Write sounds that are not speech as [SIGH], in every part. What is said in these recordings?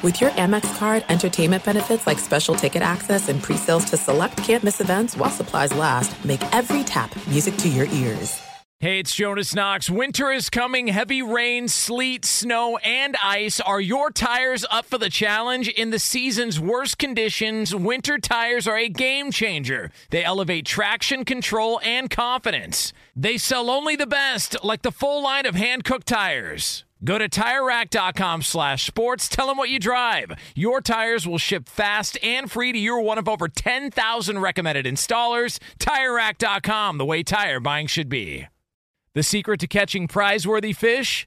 With your Amex card, entertainment benefits like special ticket access and pre-sales to select campus events while supplies last, make every tap music to your ears. Hey, it's Jonas Knox. Winter is coming. Heavy rain, sleet, snow, and ice. Are your tires up for the challenge? In the season's worst conditions, winter tires are a game changer. They elevate traction, control, and confidence. They sell only the best, like the full line of Hankook tires. Go to TireRack.com slash sports. Tell them what you drive. Your tires will ship fast and free to your one of over 10,000 recommended installers. TireRack.com, the way tire buying should be. The secret to catching prize-worthy fish?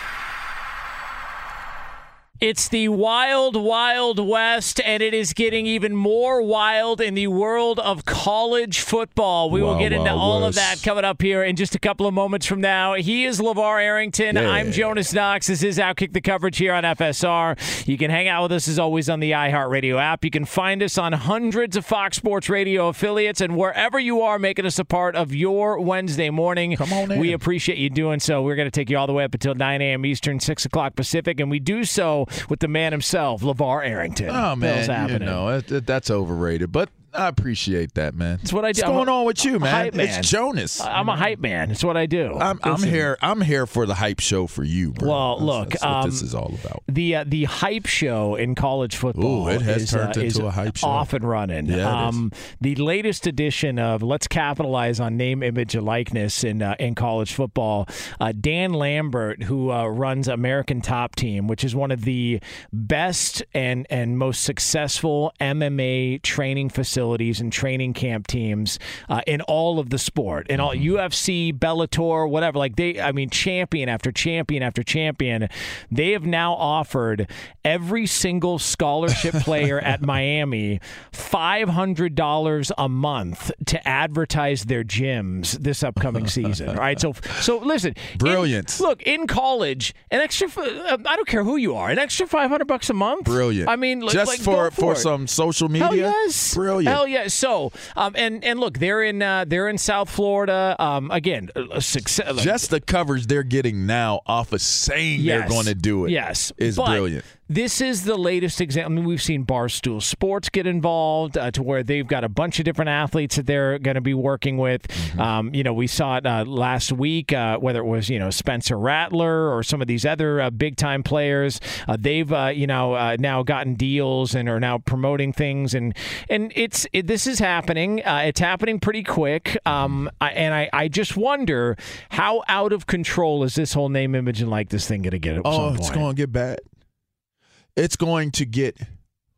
It's the wild, wild west, and it is getting even more wild in the world of college football. We will get into all of that coming up here in just a couple of moments from now. He is LeVar Arrington. Yeah. I'm Jonas Knox. This is Outkick the Coverage here on FSR. You can hang out with us as always on the iHeartRadio app. You can find us on hundreds of Fox Sports Radio affiliates and wherever you are making us a part of your Wednesday morning. Come on in. We appreciate you doing so. We're going to take you all the way up until 9 a.m. Eastern, 6 o'clock Pacific, and we do so with the man himself, LeVar Arrington. Oh man, you know it, it- that's overrated, but I appreciate that, man. It's what I do. What's I'm going a- on with you, man? man. It's Jonas. I'm a hype man. It's what I do. I'm, I'm here. I'm here for the hype show for you, bro. Well, That's- look, that's what this um, is all about. The uh, the hype show in college football Ooh, it has is, turned uh, into a hype show. off and running. Yeah, um, the latest edition of Let's Capitalize on Name, Image, and Likeness in uh, in college football. Uh, Dan Lambert, who uh, runs American Top Team, which is one of the best and and most successful MMA training facilities and training camp teams uh, in all of the sport, in all UFC, Bellator, whatever. Like they, I mean, champion after champion after champion. They have now offered every single scholarship [LAUGHS] player at Miami five hundred dollars a month to advertise their gyms this upcoming season. All [LAUGHS] right, so so listen, in- Brilliant. look, in college, an extra. uh, I don't care who you are, an extra five hundred bucks a month. Brilliant. I mean, like- just like, for for it. some social media. Hell yes, Brilliant. Hell yeah! So, um, and and look, they're in uh, they're in South Florida. Um, again, a success. like- Just the coverage they're getting now off of saying they're going to do it. Yes, is But brilliant. This is the latest example. I mean, we've seen Barstool Sports get involved uh, to where they've got a bunch of different athletes that they're going to be working with. Mm-hmm. Um, you know, we saw it uh, last week, uh, whether it was you know Spencer Rattler or some of these other uh, big time players. Uh, they've uh, you know uh, now gotten deals and are now promoting things, and and it's it, this is happening. Uh, it's happening pretty quick. Um, I, and I I just wonder how out of control is this whole name, image, and like this thing going to get at Oh, it's going to get bad. It's going to get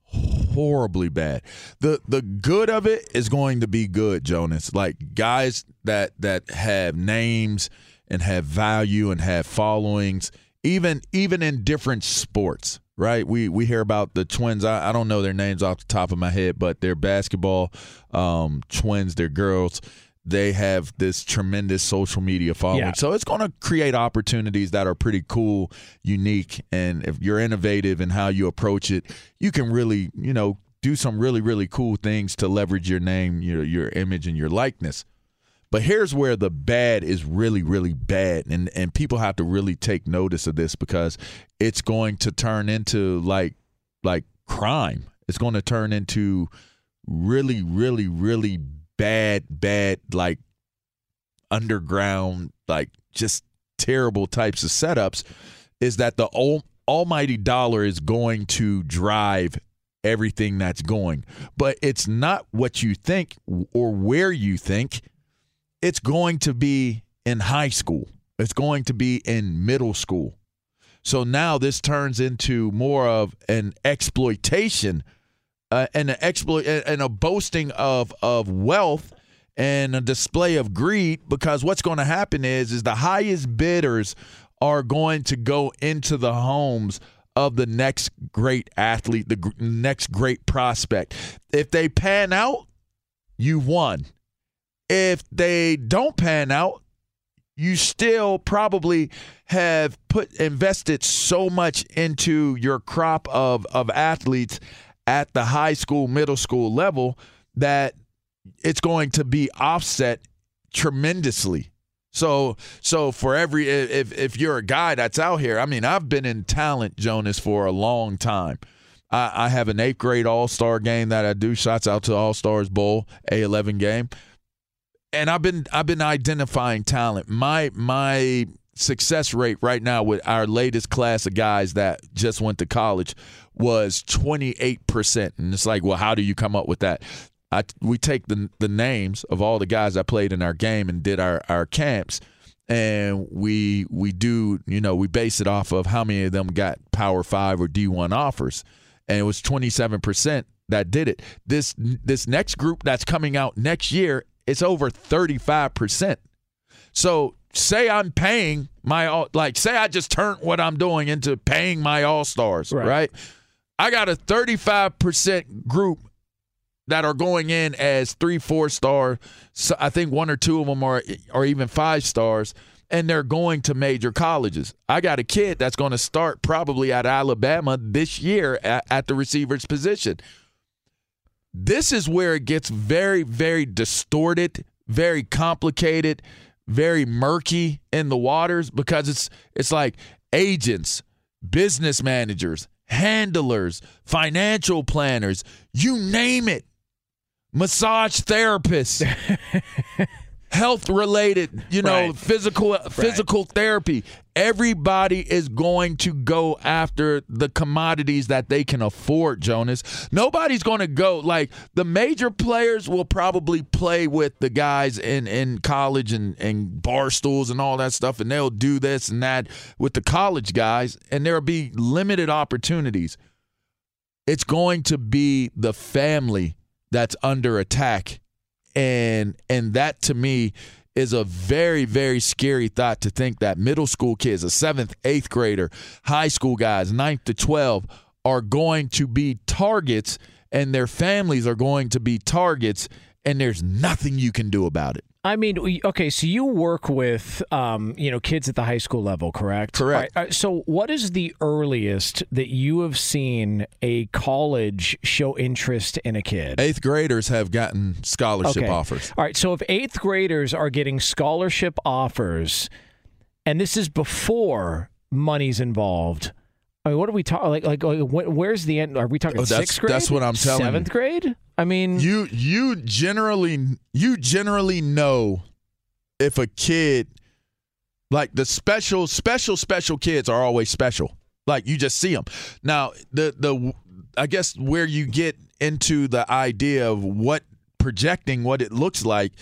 horribly bad. The the good of it is going to be good, Jonas. Like guys that that have names and have value and have followings, even even in different sports. Right, we we hear about the twins. I, I don't know their names off the top of my head, but they're basketball um, twins. They're girls. They have this tremendous social media following. Yeah. So it's going to create opportunities that are pretty cool, unique, and if you're innovative in how you approach it, you can really, you know, do some really really cool things to leverage your name, your your image and your likeness. But here's where the bad is really, really bad. And and people have to really take notice of this because it's going to turn into like like crime. It's going to turn into really, really, really bad, bad, like underground, like just terrible types of setups. Is that the al- almighty dollar is going to drive everything that's going. But it's not what you think or where you think. It's going to be in high school. It's going to be in middle school. So now this turns into more of an exploitation uh, and an exploit and a boasting of of wealth and a display of greed because what's going to happen is is the highest bidders are going to go into the homes of the next great athlete, the next great prospect. If they pan out, you won. If they don't pan out, you still probably have put invested so much into your crop of of athletes at the high school, middle school level that it's going to be offset tremendously. So so for every if if you're a guy that's out here, I mean, I've been in talent, Jonas, for a long time. I, I have an eighth grade All Star game that I do. Shots out to All Stars Bowl A eleven game, and I've been I've been identifying talent. My my success rate right now with our latest class of guys that just went to college was 28%. And it's like, well, how do you come up with that? I, we take the the names of all the guys that played in our game and did our, our camps and we we do you know we base it off of how many of them got power 5 or D1 offers and it was 27% that did it this this next group that's coming out next year it's over 35% so say I'm paying my like say I just turned what I'm doing into paying my all stars right. right I got a 35% group that are going in as three, four star. So I think one or two of them are, or even five stars, and they're going to major colleges. I got a kid that's going to start probably at Alabama this year at, at the receiver's position. This is where it gets very, very distorted, very complicated, very murky in the waters because it's it's like agents, business managers, handlers, financial planners, you name it massage therapists, [LAUGHS] health related, you know, right. physical physical right. therapy. Everybody is going to go after the commodities that they can afford, Jonas. Nobody's going to go like the major players will probably play with the guys in in college and and bar stools and all that stuff and they'll do this and that with the college guys and there'll be limited opportunities. It's going to be the family that's under attack and and that to me is a very very scary thought to think that middle school kids a seventh eighth grader high school guys ninth to 12 are going to be targets and their families are going to be targets and there's nothing you can do about it I mean, okay, so you work with, um, you know, kids at the high school level, correct? Correct. Right, uh, so, what is the earliest that you have seen a college show interest in a kid? Eighth graders have gotten scholarship okay. offers. All right, so if eighth graders are getting scholarship offers, and this is before money's involved. I mean, what are we talking? Like, like, like, where's the end? Are we talking oh, sixth grade? That's what I'm telling Seventh grade? I mean, you you generally you generally know if a kid like the special special special kids are always special. Like you just see them. Now the the I guess where you get into the idea of what projecting what it looks like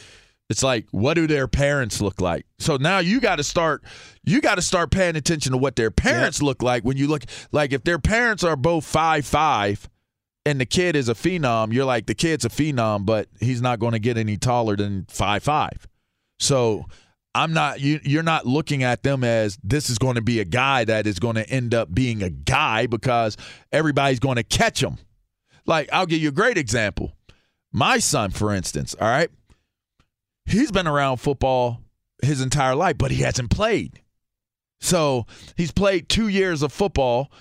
it's like what do their parents look like so now you got to start you got to start paying attention to what their parents yep. look like when you look like if their parents are both five five and the kid is a phenom, you're like the kid's a phenom, but he's not going to get any taller than five five. So I'm not you you're not looking at them as this is going to be a guy that is going to end up being a guy because everybody's going to catch him. Like I'll give you a great example. My son, for instance, all right, he's been around football his entire life, but he hasn't played. So he's played two years of football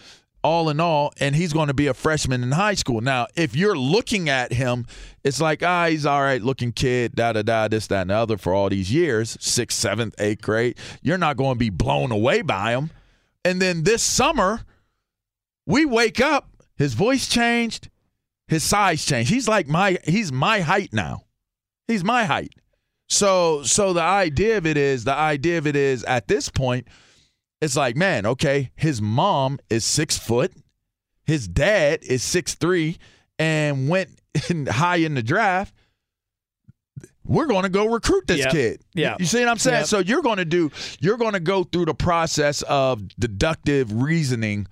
all in all, and he's going to be a freshman in high school. Now, if you're looking at him, it's like, ah, he's all right looking kid, da da da, this, that, and the other for all these years, sixth, seventh, eighth grade. You're not going to be blown away by him. And then this summer, we wake up, his voice changed, his size changed. He's like my he's my height now. He's my height. So so the idea of it is the idea of it is at this point, it's like, man, okay, his mom is six foot, his dad is six three, and went [LAUGHS] in, high in the draft. We're going to go recruit this Yep. kid. Yeah. You see what I'm saying? Yep. So you're going to do you're going to go through the process of deductive reasoning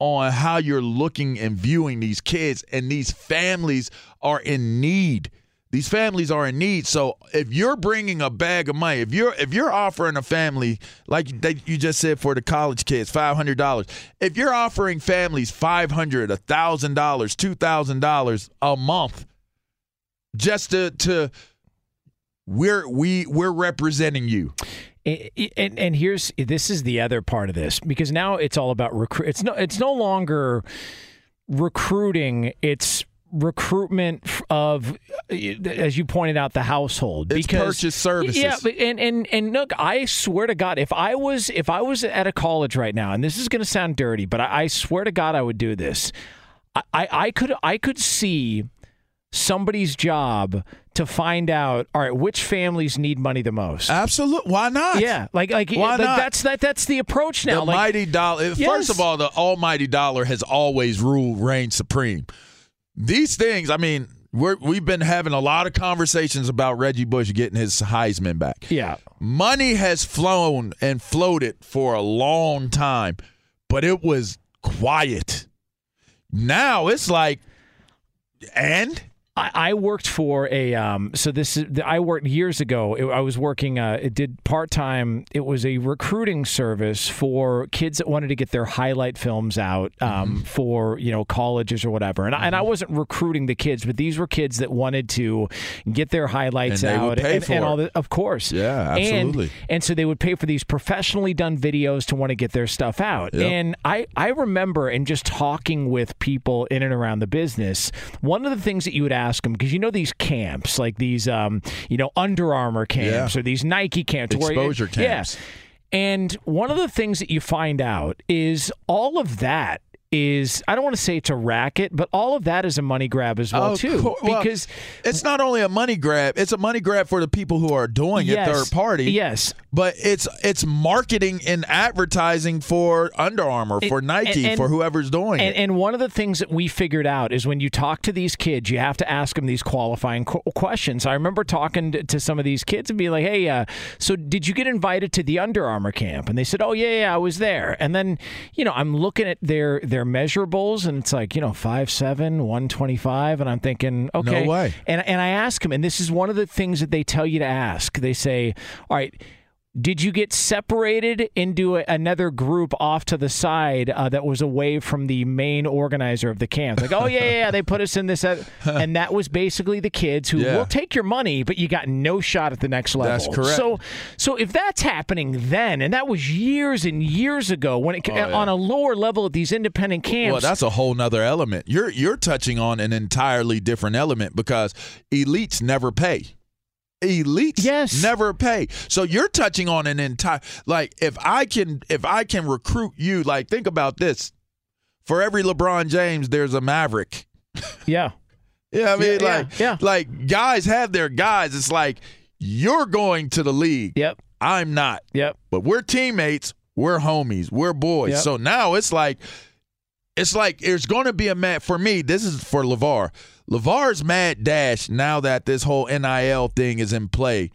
on how you're looking and viewing these kids and these families are in need. These families are in need. So if you're bringing a bag of money, if you're if you're offering a family like you just said for the college kids, five hundred dollars. If you're offering families five hundred, a thousand dollars, two thousand dollars a month, just to to we're we we're representing you. I- And and here's this is the other part of this because now it's all about recruit. It's no it's no longer recruiting. It's recruitment of, uh, as you pointed out, the household. It's because purchase services. Yeah, and and and look, I swear to God, if I was if I was at a college right now, and this is going to sound dirty, but I, I swear to God, I would do this. I, I I could I could see somebody's job to find out all right which families need money the most Absolutely. Why not? yeah like like Why like, not? that's that that's the approach now the like, mighty dollar. Yes. First of all, the almighty dollar has always ruled, reign supreme. These things, I mean, we're, we've been having a lot of conversations about Reggie Bush getting his Heisman back. yeah Money has flown and floated for a long time, but it was quiet. Now it's like, and I, I worked for a um, so this is I worked years ago. It- I was working. Uh, it did part time. It was a recruiting service for kids that wanted to get their highlight films out um, Mm-hmm. for you know colleges or whatever. And I, and I wasn't recruiting the kids, but these were kids that wanted to get their highlights And they out would pay and, for and all the, of course. Yeah, And- absolutely. And, so they would pay for these professionally done videos to want to get their stuff out. Yep. And I I remember and just talking with people in and around the business. One of the things that you would ask them because you know these camps like these um you know Under Armour camps Yeah. or these Nike camps where- Exposure camps. Yeah. And one of the things that you find out is all of that is I don't want to say it's a racket, but all of that is a money grab as well Oh, too. Well, because it's not only a money grab; it's a money grab for the people who are doing yes, it, third party. Yes. but it's it's marketing and advertising for Under Armour, for Nike, and- for whoever's doing And, it. and one of the things that we figured out is when you talk to these kids, you have to ask them these qualifying qu- questions. I remember talking to, to some of these kids and be like, "Hey, uh, so did you get invited to the Under Armour camp?" And they said, "Oh yeah, yeah, I was there." And then, you know, I'm looking at their their measurables, and it's like, you know, five seven, one twenty five, and I'm thinking, okay, way. And and I ask them, and this is one of the things that they tell you to ask. They say, "All right." Did you get separated into a, another group off to the side uh, that was away from the main organizer of the camp? Like, oh yeah, yeah, yeah, they put us in this, uh, [LAUGHS] and that was basically the kids who Yeah. will take your money, but you got no shot at the next level. That's correct. So, so if that's happening then, and that was years and years ago, when it Oh, yeah. on a lower level at these independent camps, Well, that's a whole nother element. You're you're touching on an entirely different element because elites never pay. Elites Yes. never pay. So you're touching on an entire like if I can if I can recruit you, like think about this. For every LeBron James, there's a Maverick. [LAUGHS] yeah, Yeah, I mean, Yeah, like, yeah. like guys have their guys. It's like you're going to the league. yep, I'm not. yep, But we're teammates. We're homies. We're boys. Yep. So now it's like, it's like there's going to be a mad. For me, this is for Levar. Levar's mad dash now that this whole NIL thing is in play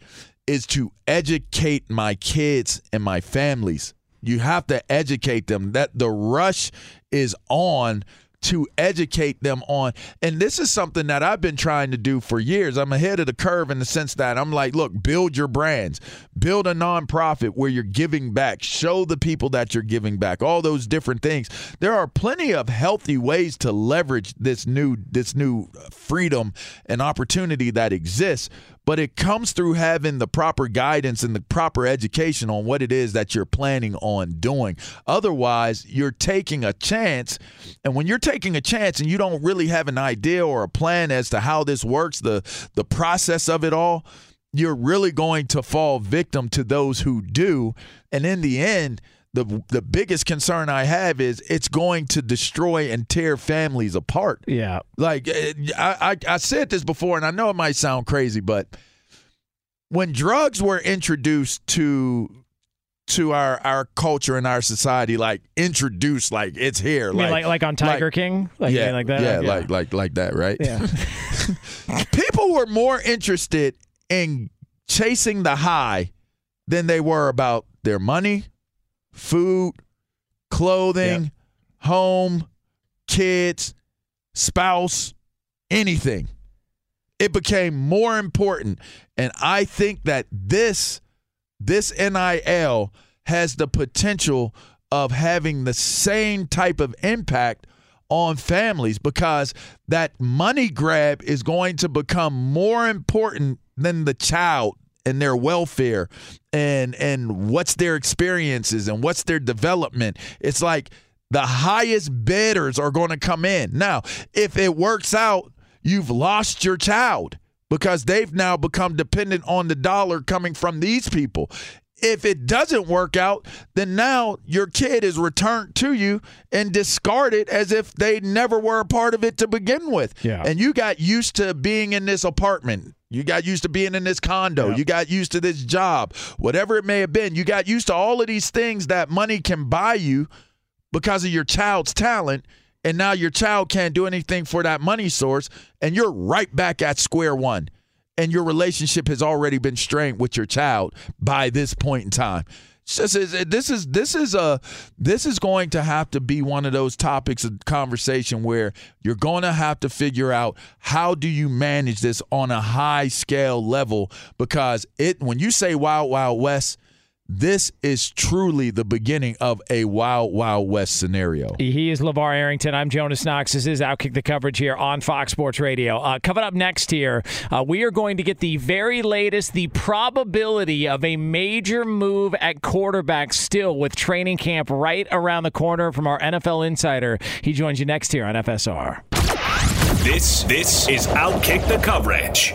is to educate my kids and my families. You have to educate them. That the rush is on to educate them on. And this is something that I've been trying to do for years. I'm ahead of the curve in the sense that I'm like, look, build your brands, build a nonprofit where you're giving back, show the people that you're giving back, all those different things. There are plenty of healthy ways to leverage this new this new freedom and opportunity that exists. But it comes through having the proper guidance and the proper education on what it is that you're planning on doing. Otherwise, you're taking a chance, and when you're taking a chance and you don't really have an idea or a plan as to how this works, the the process of it all, you're really going to fall victim to those who do, and in the end the the biggest concern I have is it's going to destroy and tear families apart. Yeah. Like eh, I, I I said this before, and I know it might sound crazy, but when drugs were introduced to to our our culture and our society, like introduced, like it's here, mean, like, like on Tiger like- King, like yeah, like that. yeah, like like like that, right? yeah. [LAUGHS] [LAUGHS] People were more interested in chasing the high than they were about their money, food, clothing, home, kids, spouse, anything. It became more important. And I think that this this NIL has the potential of having the same type of impact on families because that money grab is going to become more important than the child and their welfare and and what's their experiences and what's their development. It's like the highest bidders are going to come in. Now, if it works out, you've lost your child because they've now become dependent on the dollar coming from these people. If it doesn't work out, then now your kid is returned to you and discarded as if they never were a part of it to begin with. Yeah. And you got used to being in this apartment. You got used to being in this condo. Yeah. You got used to this job, whatever it may have been. You got used to all of these things that money can buy you because of your child's talent. And now your child can't do anything for that money source. And you're right back at square one. And your relationship has already been strained with your child by this point in time. It's is this is this is a this is going to have to be one of those topics of conversation where you're going to have to figure out how do you manage this on a high scale level because it when you say wild wild west this is truly the beginning of a wild wild west scenario He is LeVar Arrington. I'm Jonas Knox. This is Outkick the coverage here on Fox Sports Radio. Uh, coming up next here, uh, we are going to get the very latest, the probability of a major move at quarterback still with training camp right around the corner from our NFL insider. He joins you next here on FSR. This this is Outkick the coverage.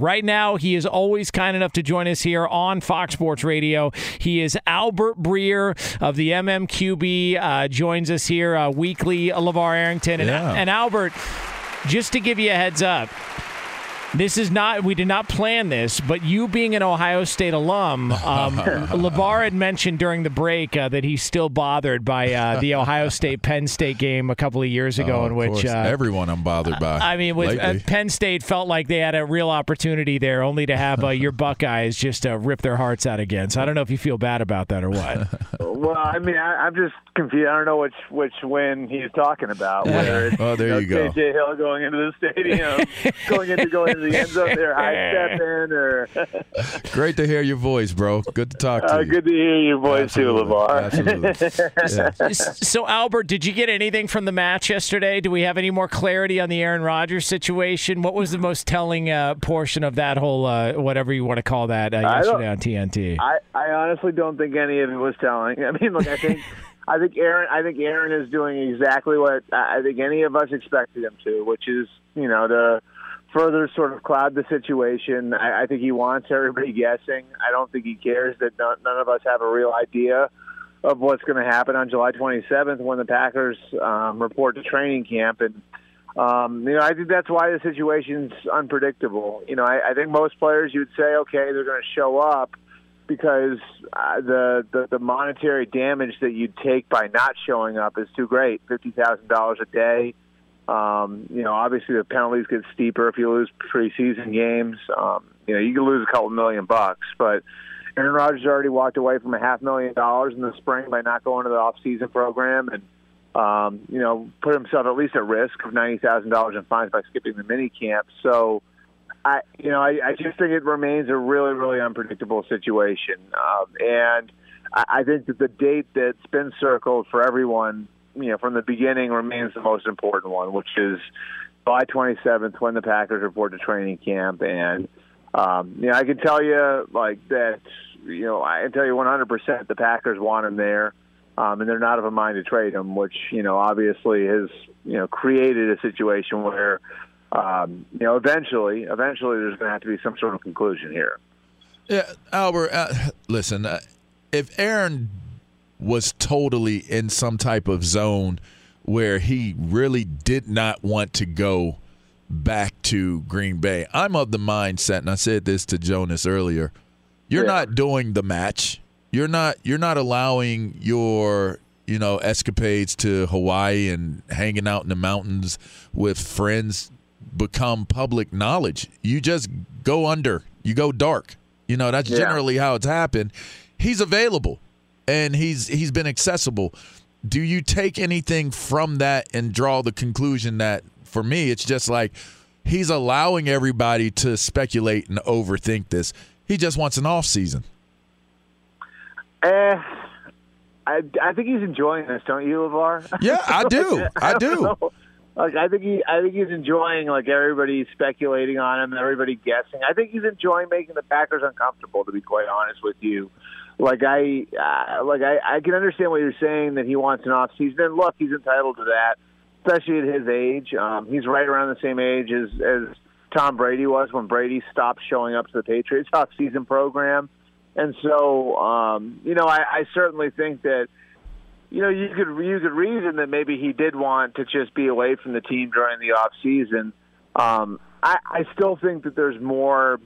Right now, he is always kind enough to join us here on Fox Sports Radio. He is Albert Breer of the MMQB, uh, joins us here uh, weekly, LeVar Arrington. And, Yeah. and Albert, just to give you a heads up, this is not, we did not plan this, but you being an Ohio State alum, um, [LAUGHS] [LAUGHS] LeVar had mentioned during the break uh, that he's still bothered by uh, the [LAUGHS] Ohio State Penn State game a couple of years ago, Oh, in which course. uh, everyone I'm bothered by. I mean, with uh. Penn State felt like they had a real opportunity there, only to have uh, your Buckeyes just uh, rip their hearts out again. So I don't know if you feel bad about that or what. Well, I mean, I, I'm just confused. I don't know which which win he's talking about. Whether it's Oh, there you go. KJ Hill going into the stadium, going into going into the end zone there, high step [LAUGHS] in, or [LAUGHS] Great to hear your voice, bro. Good to talk to uh, you. good to hear your voice too, Absolutely. Levar. [LAUGHS] Absolutely. Yeah. so Albert, did you get anything from the match yesterday? Do we have any more clarity on the Aaron Rodgers situation? What was the most telling uh, portion of that whole uh, whatever you want to call that uh, yesterday on TNT? I, I honestly don't think any of it was telling. I mean, look, I think I think Aaron I think Aaron is doing exactly what I I think any of us expected him to, which is you know to further sort of cloud the situation. I, I think he wants everybody guessing. I don't think he cares that none, none of us have a real idea of what's going to happen on July 27th when the Packers um, report to training camp and. Um, you know, I think that's why the situation's unpredictable. You know, I, I think most players you'd say, okay, they're going to show up, because uh, the, the the monetary damage that you'd take by not showing up is too great. Fifty thousand dollars a day. Um, you know, obviously the penalties get steeper if you lose preseason games. Um, you know, you can lose a couple million bucks, but Aaron Rodgers already walked away from a half million dollars in the spring by not going to the off-season program, and um, you know, put himself at least at risk of ninety thousand dollars in fines by skipping the mini camp. So. I, you know, I, I just think it remains a really, really unpredictable situation, um, and I, I think that the date that's been circled for everyone, you know, from the beginning remains the most important one, which is by 27th when the Packers report to training camp, and um, you know, I can tell you like that, you know, I can tell you 100% the Packers want him there. um, and they're not of a mind to trade him, which you know obviously has you know created a situation where um, you know eventually, eventually there's going to have to be some sort of conclusion here. Yeah, Albert. Uh, listen, uh, if Aaron was totally in some type of zone where he really did not want to go back to Green Bay, I'm of the mindset, and I said this to Jonas earlier. You're Yeah. not doing the match. You're not. You're not allowing your you know escapades to Hawaii and hanging out in the mountains with friends become public knowledge. You just go under. You go dark. You know that's Yeah. generally how it's happened. He's available, and he's he's been accessible. Do you take anything from that and draw the conclusion that for me it's just like he's allowing everybody to speculate and overthink this. He just wants an off season. Eh, I, I think he's enjoying this, don't you, Levar? Yeah, I [LAUGHS] do. I don't do. know. Like I think he, I think he's enjoying like everybody speculating on him, everybody guessing. I think he's enjoying making the Packers uncomfortable. To be quite honest with you, like I, uh, like I, I can understand what you're saying that he wants an off season. And look, he's entitled to that, especially at his age. Um, he's right around the same age as as Tom Brady was when Brady stopped showing up to the Patriots [LAUGHS] off season program. And so, um, you know, I, I certainly think that you know, you could you could reason that maybe he did want to just be away from the team during the off season. Um, I, I still think that there's more.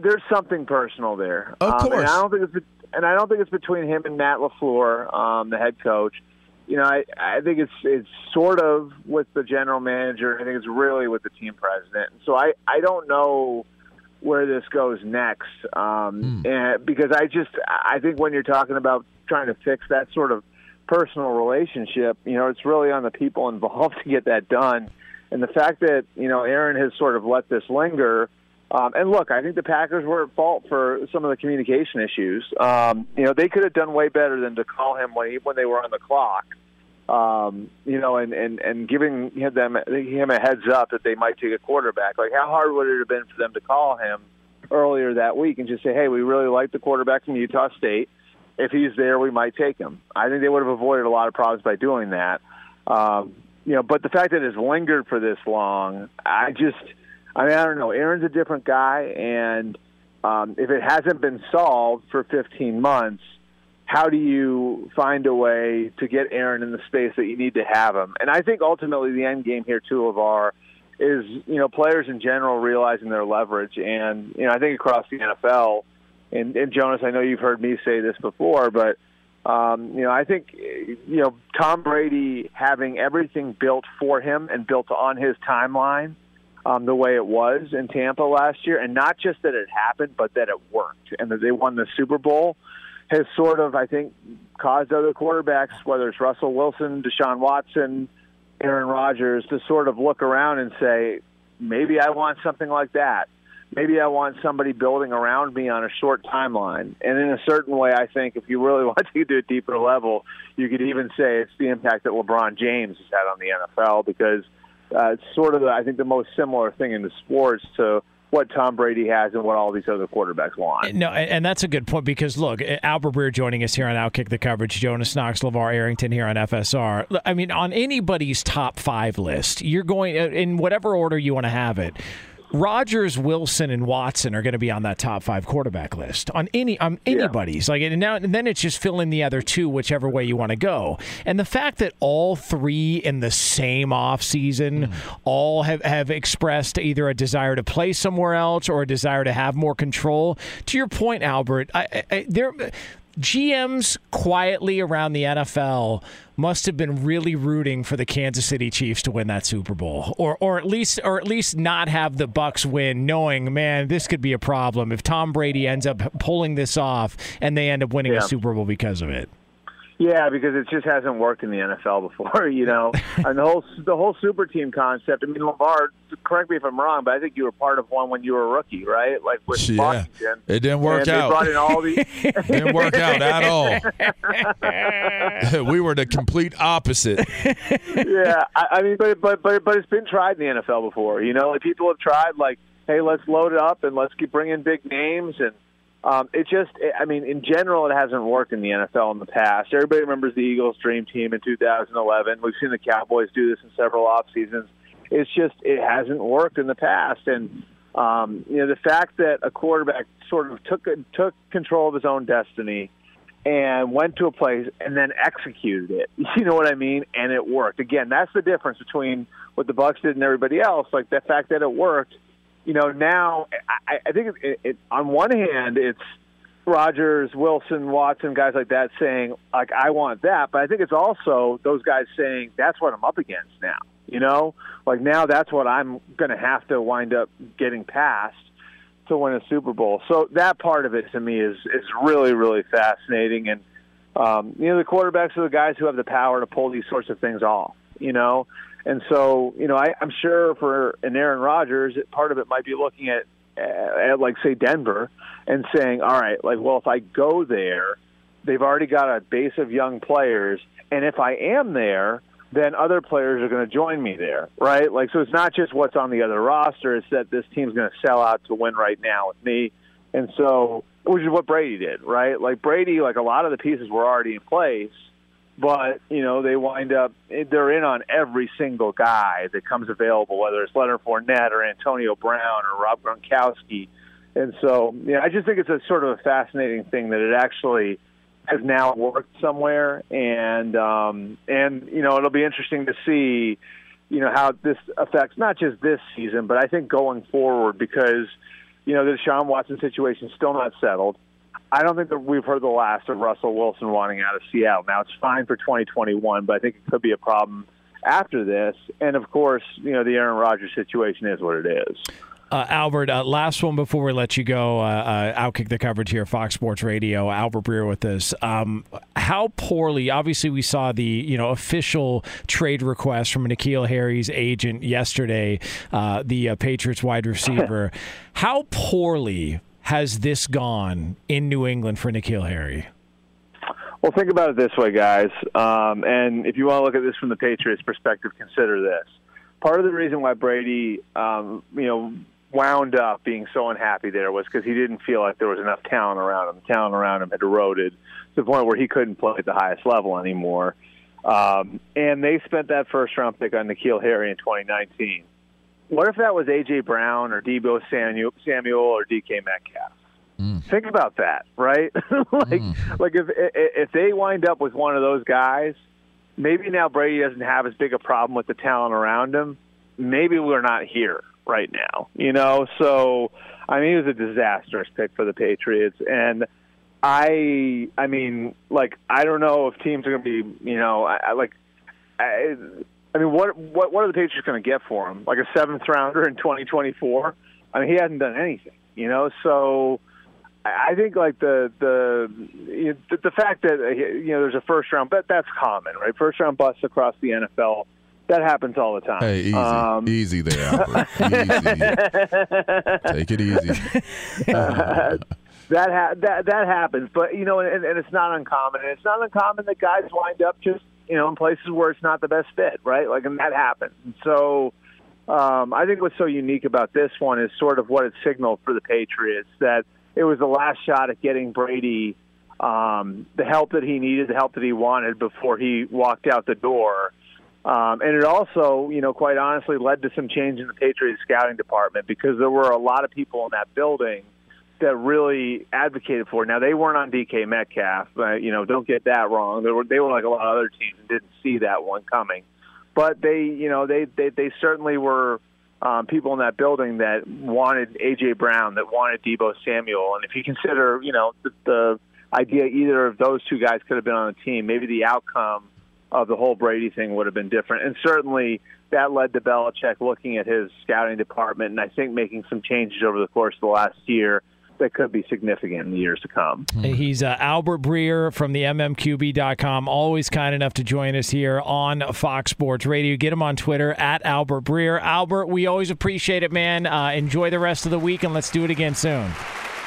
There's something personal there. Of um, course. and I don't think it's be- and I don't think it's between him and Matt LaFleur, um, the head coach. You know, I, I think it's it's sort of with the general manager. I think it's really with the team president. So I I don't know where this goes next. Um, and because I just I think when you're talking about trying to fix that sort of personal relationship, you know, it's really on the people [LAUGHS] involved to get that done. And the fact that you know Aaron has sort of let this linger. Um, and look, I think the Packers were at fault for some of the communication issues. Um, you know, they could have done way better than to call him when he, when they were on the clock. Um, you know, and, and, and giving them him a heads up that they might take a quarterback. Like, how hard would it have been for them to call him earlier that week and just say, "Hey, we really like the quarterback from Utah State. If he's there, we might take him." I think they would have avoided a lot of problems by doing that. Um, you know, but the fact that it's lingered for this long, I just, I mean, I don't know. Aaron's a different guy, and um, if it hasn't been solved for 15 months, how do you find a way to get Aaron in the space that you need to have him? And I think ultimately the end game here too of our is you know players in general realizing their leverage, and you know I think across the NFL, and, and Jonas, I know you've heard me say this before, but um, you know I think you know Tom Brady having everything built for him and built on his timeline. Um, the way it was in Tampa last year, and not just that it happened, but that it worked and that they won the Super Bowl has sort of, I think, caused other quarterbacks, whether it's Russell Wilson, Deshaun Watson, Aaron Rodgers, to sort of look around and say, maybe I want something like that. Maybe I want somebody building around me on a short timeline. And in a certain way, I think if you really [LAUGHS] want to do a deeper level, you could even say it's the impact that LeBron James has had on the NFL because uh, sort of, the, I think, the most similar thing in the sports to what Tom Brady has and what all these other quarterbacks want. No, and and that's a good point because look, Albert Breer joining us here on Outkick the Coverage, Jonas Knox, LeVar Arrington here on FSR. I mean, on anybody's top five list, you're going uh, in whatever order you want to have it. Rodgers, Wilson, and Watson are going to be on that top five quarterback list on any on anybody's. Like and now and then it's just fill in the other two, whichever way you want to go. And the fact that all three in the same off season hmm. all have, have expressed either a desire to play somewhere else or a desire to have more control. To your point, Albert, I, I, I, there. GMs quietly around the NFL must have been really rooting for the Kansas City Chiefs to win that Super Bowl, or or at least or at least not have the Bucs win, knowing man this could be a problem if Tom Brady ends up pulling this off and they end up winning Yeah. a Super Bowl because of it. Yeah, because it just hasn't worked in the NFL before, [LAUGHS] you know. [LAUGHS] and the whole the whole super team concept. I mean, Lamar, correct me if I'm wrong, but I think you were part of one when you were a rookie, right? Like with Yeah. Washington. It didn't work and They out. brought in all the. [LAUGHS] Didn't work out at all. we were the complete opposite. yeah, I, I mean, but but but but it's been tried in the NFL before. You know, like people have tried, like, hey, let's load it up and let's keep bringing big names and. Um, it just, I mean, in general, it hasn't worked in the NFL in the past. Everybody remembers the Eagles' dream team in 2011. We've seen the Cowboys do this in several off seasons. It's just, it hasn't worked in the past. And, um, you know, the fact that a quarterback sort of took took control of his own destiny and went to a place and then executed it. [LAUGHS] You know what I mean? And it worked. Again, that's the difference between what the Bucs did and everybody else. Like the fact that it worked. You know, now I, I think it, it, on one hand it's Rodgers, Wilson, Watson, guys like that saying like I want that, but I think it's also those guys saying that's what I'm up against now. You know, like now that's what I'm going to have to wind up getting past to win a Super Bowl. So that part of it to me is is really really fascinating, and um, you know the quarterbacks are the guys who have the power to pull these sorts of things off. You know, and so you know I, I'm sure for an Aaron Rodgers, part of it might be looking at at like say Denver and saying, all right, like well if I go there, they've already got a base of young players, and if I am there then other players are going to join me there, right? Like, so it's not just what's on the other roster; it's that this team's going to sell out to win right now with me, and so which is what Brady did, right? Like Brady, like a lot of the pieces were already in place, but you know they wind up they're in on every single guy that comes available, whether it's Leonard Fournette or Antonio Brown or Rob Gronkowski, and so yeah, I just think it's a sort of a fascinating thing that it actually has now worked somewhere, and um, and you know it'll be interesting to see, you know how this affects not just this season, but I think going forward because you know the Deshaun Watson situation still not settled. I don't think that we've heard the last of Russell Wilson wanting out of Seattle. Now it's fine for 2021, but I think it could be a problem after this. And of course, you know the Aaron Rodgers situation is what it is. Uh, Albert, uh, last one before we let you go. Uh, uh outkick the coverage here, Fox Sports Radio. Albert Breer with us. Um, how poorly? Obviously, we saw the you know official trade request from N'Keal Harry's agent yesterday. Uh, the uh, Patriots wide receiver. [LAUGHS] how poorly has this gone in New England for N'Keal Harry? Well, think about it this way, guys. Um, and if you want to look at this from the Patriots' perspective, consider this part of the reason why Brady, um, you know, wound up being so unhappy there was because he didn't feel like there was enough talent around him. The talent around him had eroded to the point where he couldn't play at the highest level anymore. Um, and they spent that first round pick on N'Keal Harry in 2019. What if that was AJ Brown or Samuel, Samuel or DK Metcalf? Mm. Think about that, right? [LAUGHS] like, mm. like if if they wind up with one of those guys, maybe now Brady doesn't have as big a problem with the talent around him. Maybe we're not here, right now. You know, so I mean, it was a disastrous pick for the Patriots, and I, I mean, like I don't know if teams are going to be, you know, I, I like, I, I mean, what what what are the Patriots going to get for him? Like a seventh rounder in 2024? I mean, he hasn't done anything, you know, so. I think like the the the fact that you know there's a first round, but that's common, right? First round busts across the NFL that happens all the time. Hey, easy, um, easy there, Albert. [LAUGHS] easy. Take it easy. uh, that ha- that that happens, but you know, and, and it's not uncommon. And it's not uncommon that guys wind up just you know in places where it's not the best fit, right? Like, and that happens. And so, um, I think what's so unique about this one is sort of what it signaled for the Patriots that it was the last shot at getting Brady um, the help that he needed, the help that he wanted before he walked out the door. Um, and it also, you know, quite honestly, led to some change in the Patriots scouting department because there were a lot of people in that building that really advocated for. Now they weren't on DK Metcalf, but you know, don't get that wrong. They were they were like a lot of other teams and didn't see that one coming. But they, you know, they they, they certainly were um, people in that building that wanted AJ Brown, that wanted Deebo Samuel, and if you consider, you know, the, the idea either of those two guys could have been on the team, maybe the outcome of the whole Brady thing would have been different. And certainly that led to Belichick looking at his scouting department and I think making some changes over the course of the last year that could be significant in the years to come. He's uh, Albert Breer from the MMQB.com, always kind enough to join us here on Fox Sports Radio. Get him on Twitter at Albert Breer. Albert, we always appreciate it, man. Uh, enjoy the rest of the week, and let's do it again soon.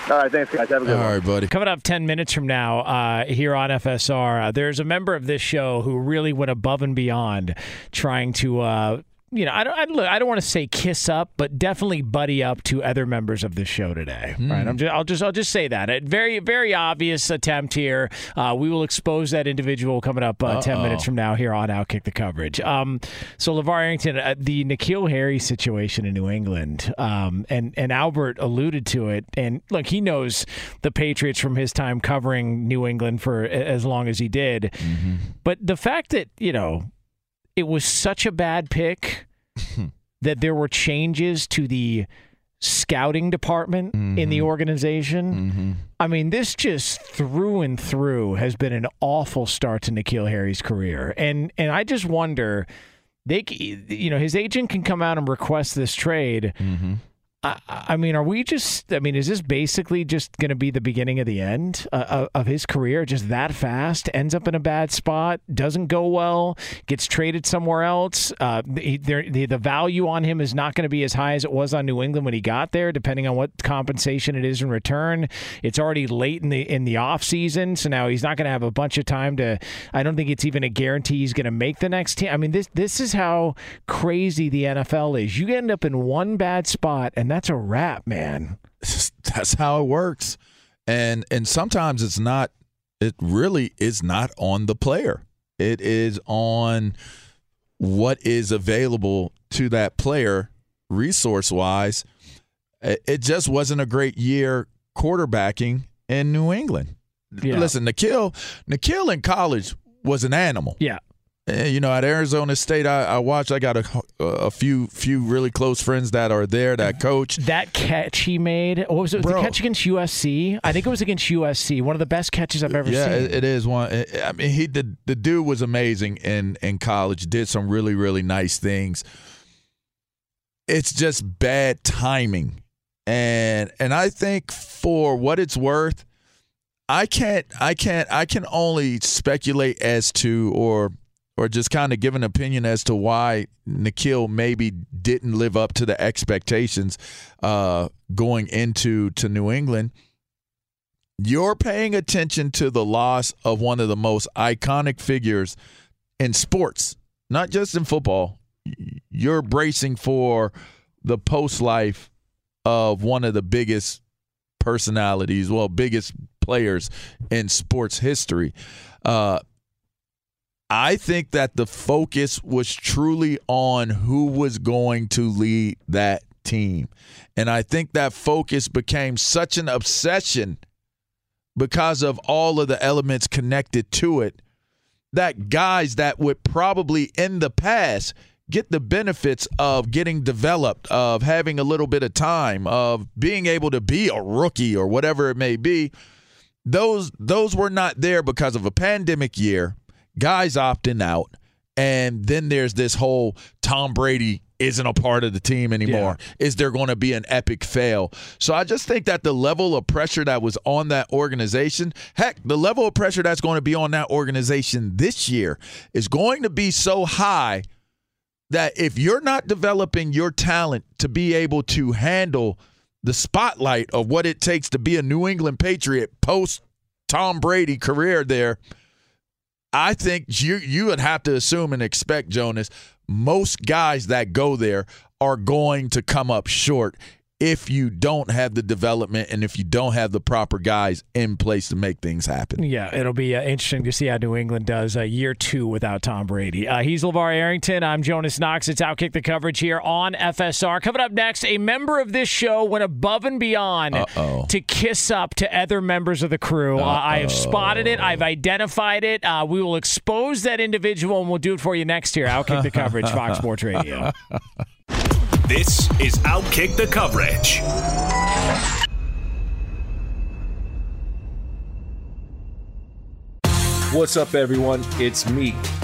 All right, thanks, guys. Have a good All one. All right, buddy. Coming up 10 minutes from now uh, here on FSR, uh, there's a member of this show who really went above and beyond trying to. Uh, you know, I don't, I, look, I don't want to say kiss up, but definitely buddy up to other members of the show today. Hmm. Right? I'm just, I'll just, I'll just say that. A very, very obvious attempt here. Uh, we will expose that individual coming up uh, ten minutes from now here on Outkick the coverage. Um, so Levar Arrington, uh, the N'Keal Harry situation in New England, um, and and Albert alluded to it. And look, he knows the Patriots from his time covering New England for as long as he did. But the fact that you know it was such a bad pick [LAUGHS] that there were changes to the scouting department in the mm-hmm. organization. Mm-hmm. I mean, this just through and through has been an awful start to N'Keal Harry's career, and and I just wonder, they, you know, his agent can come out and request this trade. Mm-hmm. I, I mean, are we just? I mean, is this basically just going to be the beginning of the end uh, of- of his career? Just that fast? Ends up in a bad spot, doesn't go well, gets traded somewhere else. Uh, the, the the value on him is not going to be as high as it was on New England when he got there, depending on what compensation it is in return. It's already late in the in the off season, so now he's not going to have a bunch of time to. I don't think it's even a guarantee he's going to make the next team. I mean, this this is how crazy the NFL is. You end up in one bad spot, and that's a wrap, man. [LAUGHS] that's how it works and and sometimes it's not it really is not on the player it is on what is available to that player resource wise it it just wasn't a great year quarterbacking in New England Yeah. listen N'Keal N'Keal in college was an animal Yeah. You know, at Arizona State, I, I watched. I got a, a few few really close friends that are there that coach. That catch he made, what was it? Bro. the catch against USC? I think it was against USC. One of the best catches I've ever Yeah, seen. it, it is one. I mean, he the the dude was amazing in in college. Did some really really nice things. It's just bad timing, and and I think for what it's worth, I can't I can't I can only speculate as to or or just kind of give an opinion as to why N'Keal maybe didn't live up to the expectations uh, going into to New England you're paying attention to the loss of one of the most iconic figures in sports, not just in football. You're bracing for the post life of one of the biggest personalities, well, biggest players in sports history. Uh, I think that the focus was truly on who was going to lead that team. And I think that focus became such an obsession because of all of the elements connected to it that guys that would probably in the past get the benefits of getting developed of having a little bit of time of being able to be a rookie or whatever it may be those those were not there because of a pandemic year guys opting out and then there's this whole Tom Brady isn't a part of the team anymore. Is there going to be an epic fail? So I just think that the level of pressure that was on that organization, heck, the level of pressure that's going to be on that organization this year is going to be so high that if you're not developing your talent to be able to handle the spotlight of what it takes to be a New England Patriot post Tom Brady career there, I think you you would have to assume and expect Jonas most guys that go there are going to come up short if you don't have the development and if you don't have the proper guys in place to make things happen. Yeah, it'll be uh, interesting to see how New England does uh, year two without Tom Brady. Uh, he's LeVar Arrington. I'm Jonas Knox. It's Outkick the coverage here on FSR. Coming up next, a member of this show went above and beyond Uh-oh. to kiss up to other members of the crew. Uh, I have spotted it. I've identified it. Uh, we will expose that individual, and we'll do it for you next year. Outkick the coverage, Fox Sports Radio. [LAUGHS] This is Outkick the Coverage. What's up, everyone? It's me,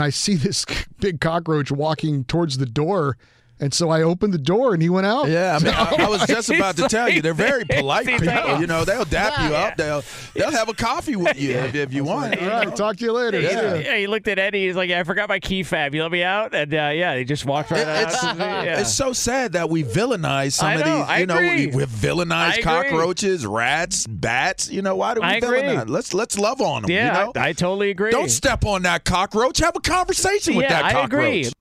I see this [LAUGHS] big cockroach walking towards the door. And so I opened the door and he went out. Yeah, I mean, I, I was [LAUGHS] just about to tell you, they're very polite people. You know, they'll dap you up. They'll they'll have a coffee with you if, if you want. All right, talk to you later. Yeah. yeah, he looked at Eddie. He's like, yeah, I forgot my key fab. You let me out? And uh, yeah, he just walked right out. It's, [LAUGHS] yeah. it's so sad that we villainize some I of know, these. I You know, agree. we, we villainize cockroaches, rats, bats. You know, why do we I agree. Let's let's love on them. yeah, you know? I, I totally agree. Don't step on that cockroach. Have a conversation with yeah, that I cockroach. agree.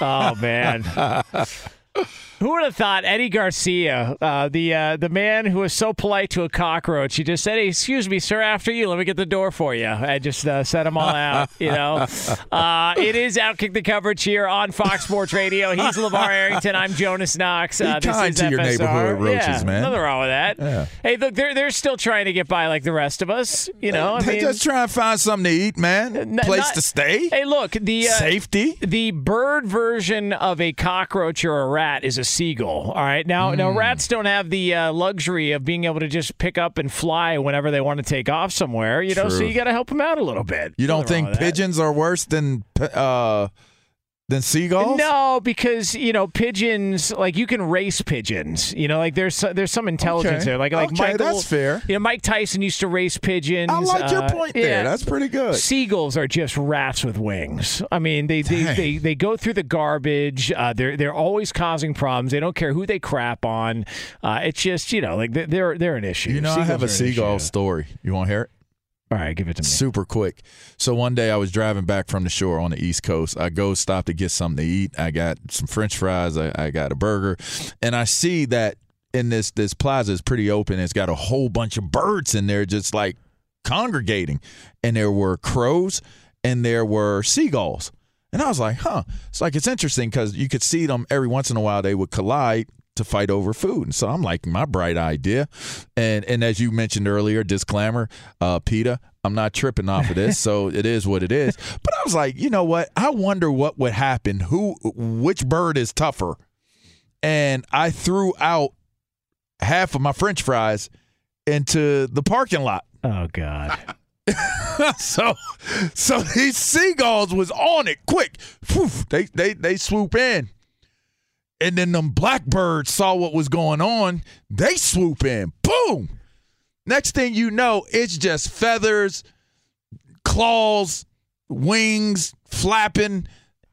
Oh man. [LAUGHS] Who would have thought Eddie Garcia, uh, the uh, the man who was so polite to a cockroach, he just said, hey, "Excuse me, sir, after you. Let me get the door for you." I just uh, set them all out. You know, [LAUGHS] uh, it is outkick the coverage here on Fox Sports Radio. He's LeVar Arrington. I'm Jonas Knox. Uh, kind to your neighborhood roaches, yeah, man. Nothing wrong with that. Yeah. Hey, look, they're they're still trying to get by like the rest of us. You know, I mean, just try and find something to eat, man. N- Place not- to stay. Hey, look, the uh, Safety. the bird version of a cockroach or a rat is a seagull. All right, now now Hmm. rats don't have the uh, luxury of being able to just pick up and fly whenever they want to take off somewhere. You know, so you got to help them out a little bit. You don't think pigeons are worse than uh than seagulls? No, because you know pigeons. Like you can race pigeons. You know, like there's there's some intelligence Okay. there. Like like Okay, Michael, that's fair. You know, Mike Tyson used to race pigeons. I like your uh, point there. yeah. That's pretty good. Seagulls are just rats with wings. I mean, they they, Dang. they, they go through the garbage. Uh, they're they're always causing problems. They don't care who they crap on. Uh, it's just you know like they're they're, they're an issue. You know, I have a seagull story. You want to hear it? All right, give it to me. Super quick. So one day I was driving back from the shore on the East Coast. I go stop to get something to eat. I got some French fries. I, I got a burger, and I see that in this this plaza is pretty open. It's got a whole bunch of birds in there, just like congregating, and there were crows and there were seagulls. And I was like, huh. It's like it's interesting because you could see them every once in a while. They would collide to fight over food. And so I'm like, my bright idea. And and as you mentioned earlier, disclaimer, uh, PETA, I'm not tripping off of this, [LAUGHS] so it is what it is. But I was like, you know what? I wonder what would happen. Who, which bird is tougher? And I threw out half of my French fries into the parking lot. Oh God. [LAUGHS] so so these seagulls was on it quick. Phew, they they they swoop in. And then them blackbirds saw what was going on. They swoop in. Boom. Next thing you know, it's just feathers, claws, wings, flapping,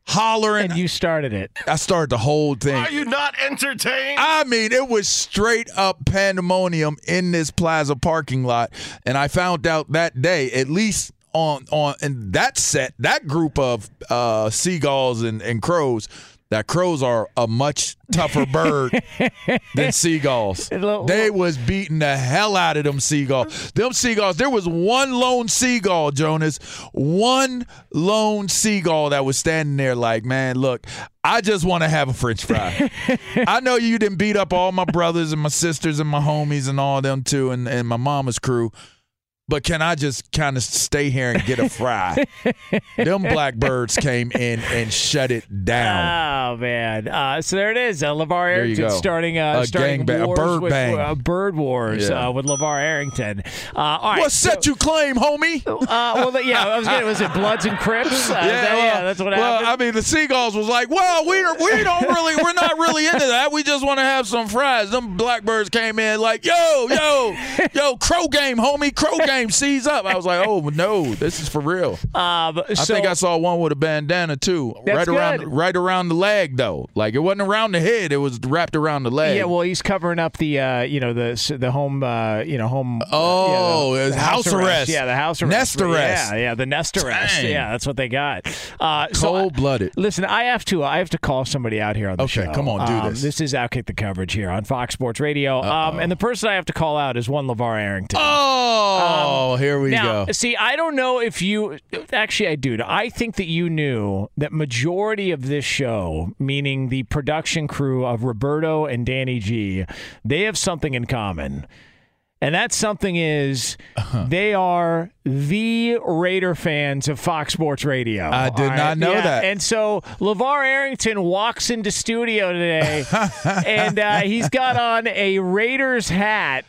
hollering. And you started it. I started the whole thing. Are you not entertained? I mean, it was straight up pandemonium in this plaza parking lot, and I found out that day, at least on on in that set, that group of uh, seagulls and, and crows. That crows are a much tougher bird [LAUGHS] than seagulls. They was beating the hell out of them seagulls. Them seagulls. There was one lone seagull, Jonas. One lone seagull that was standing there like, man, look, I just want to have a French fry. [LAUGHS] I know you didn't beat up all my brothers and my sisters and my homies and all them too, and, and my mama's crew. But can I just kind of stay here and get a fry? [LAUGHS] them blackbirds came in and shut it down. Oh man! Uh, so there it is. Uh, Levar Arrington starting uh, A starting gangbang- a bird with, bang. Uh, bird wars Yeah. uh, with Levar Arrington. Uh, all right. what set you claim, homie? Uh, well, yeah, I was gonna. Was it Bloods and Crips? Uh, [LAUGHS] that- yeah, that's what well, happened. I mean, the seagulls was like, "Well, we we don't really, we're not really into that. We just want to have some fries." Them blackbirds came in like, "Yo, yo, [LAUGHS] yo, crow game, homie, crow game, seize up." I was like, "Oh no, this is for real." Um, I think I saw one with a bandana too, right around, good. right around the leg though. Like it wasn't around the head; it was wrapped around the leg. Yeah, well, he's covering up the, uh, you know, the the home, uh, you know, home. Oh, yeah, the- the house arrest. Yeah, the house arrest. Nest arrest. Yeah, yeah, the nest arrest. Dang. Yeah, that's what they got. Uh, so cold blooded. Listen, I have to. I have to call somebody out here on the Okay, show. come on, do Um, this. This is outkick the coverage here on Fox Sports Radio. Um, and the person I have to call out is one Levar Arrington. Oh, here we now, go. see, I don't know if you actually I do. I think that you knew that majority of this show, meaning the production crew of Roberto and Danny G, they have something in common. And that something is Uh-huh. they are the Raider fans of Fox Sports Radio. I did All not know Yeah, that. And so LeVar Arrington walks into studio today [LAUGHS] and uh, he's got on a Raiders hat.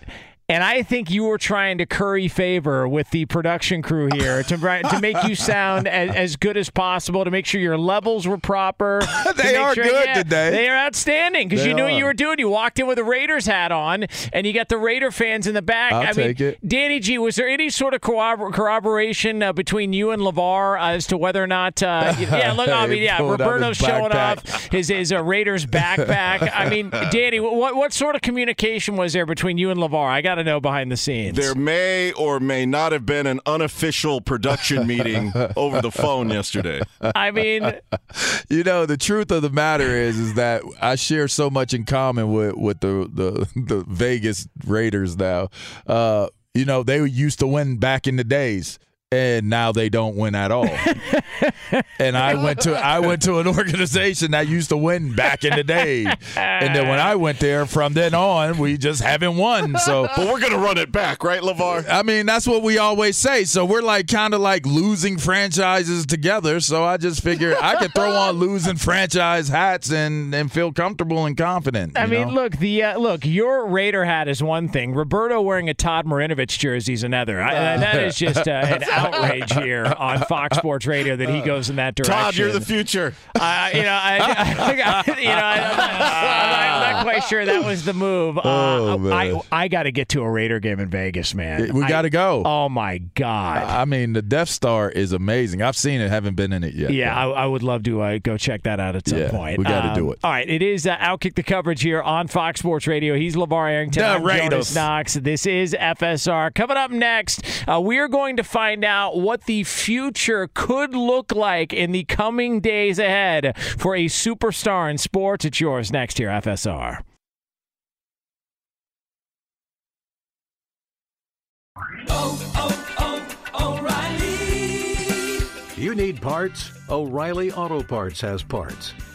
And I think you were trying to curry favor with the production crew here to to make you [LAUGHS] sound as, as good as possible, to make sure your levels were proper. [LAUGHS] They are sure- good yeah, today. They are outstanding because you knew what you were doing. You walked in with a Raiders hat on, and you got the Raider fans in the back. I'll I take mean, it. Danny G, was there any sort of corrobor- corroboration uh, between you and Levar as to whether or not? Uh, [LAUGHS] yeah, look, I mean, yeah, Roberto's showing off his his uh, Raiders backpack. I mean, Danny, what what sort of communication was there between you and Levar? I got to know behind the scenes. There may or may not have been an unofficial production [LAUGHS] meeting over the phone yesterday. I mean, you know, the truth of the matter is, is that I share so much in common with with the the, the Vegas Raiders now. Uh, you know, they used to win back in the days and now they don't win at all. [LAUGHS] and I went to I went to an organization that used to win back in the day, and then when I went there, from then on, we just haven't won. So, [LAUGHS] but we're gonna run it back, right, Levar? I mean, that's what we always say. So we're like kind of like losing franchises together. So I just figured I could throw on [LAUGHS] losing franchise hats and and feel comfortable and confident. I mean, know? look the uh, look your Raider hat is one thing. Roberto wearing a Todd Marinovich jersey is another. I, that is just uh, an outrage here on Fox Sports Radio that he goes in that direction. Todd, you're the future. Uh, you know, I, I, I you know, I, am [LAUGHS] not quite sure that was the move. Uh, Oh, I, man. I got to get to a Raider game in Vegas, man. we got to go. Oh my God. I mean, the Death Star is amazing. I've seen it, haven't been in it yet. Yeah, I, I would love to uh, go check that out at some Yeah, point. Um, we gotta do it. All right, it is uh, Outkick the coverage here on Fox Sports Radio. He's LeVar Arrington. The I'm Jonas Raiders. Knox. This is FSR. Coming up next, uh, we're going to find out what the future could look like in the coming days ahead for a superstar in sports. It's yours next here, FSR. Oh, oh, oh, O'Reilly. You need parts? O'Reilly Auto Parts has parts.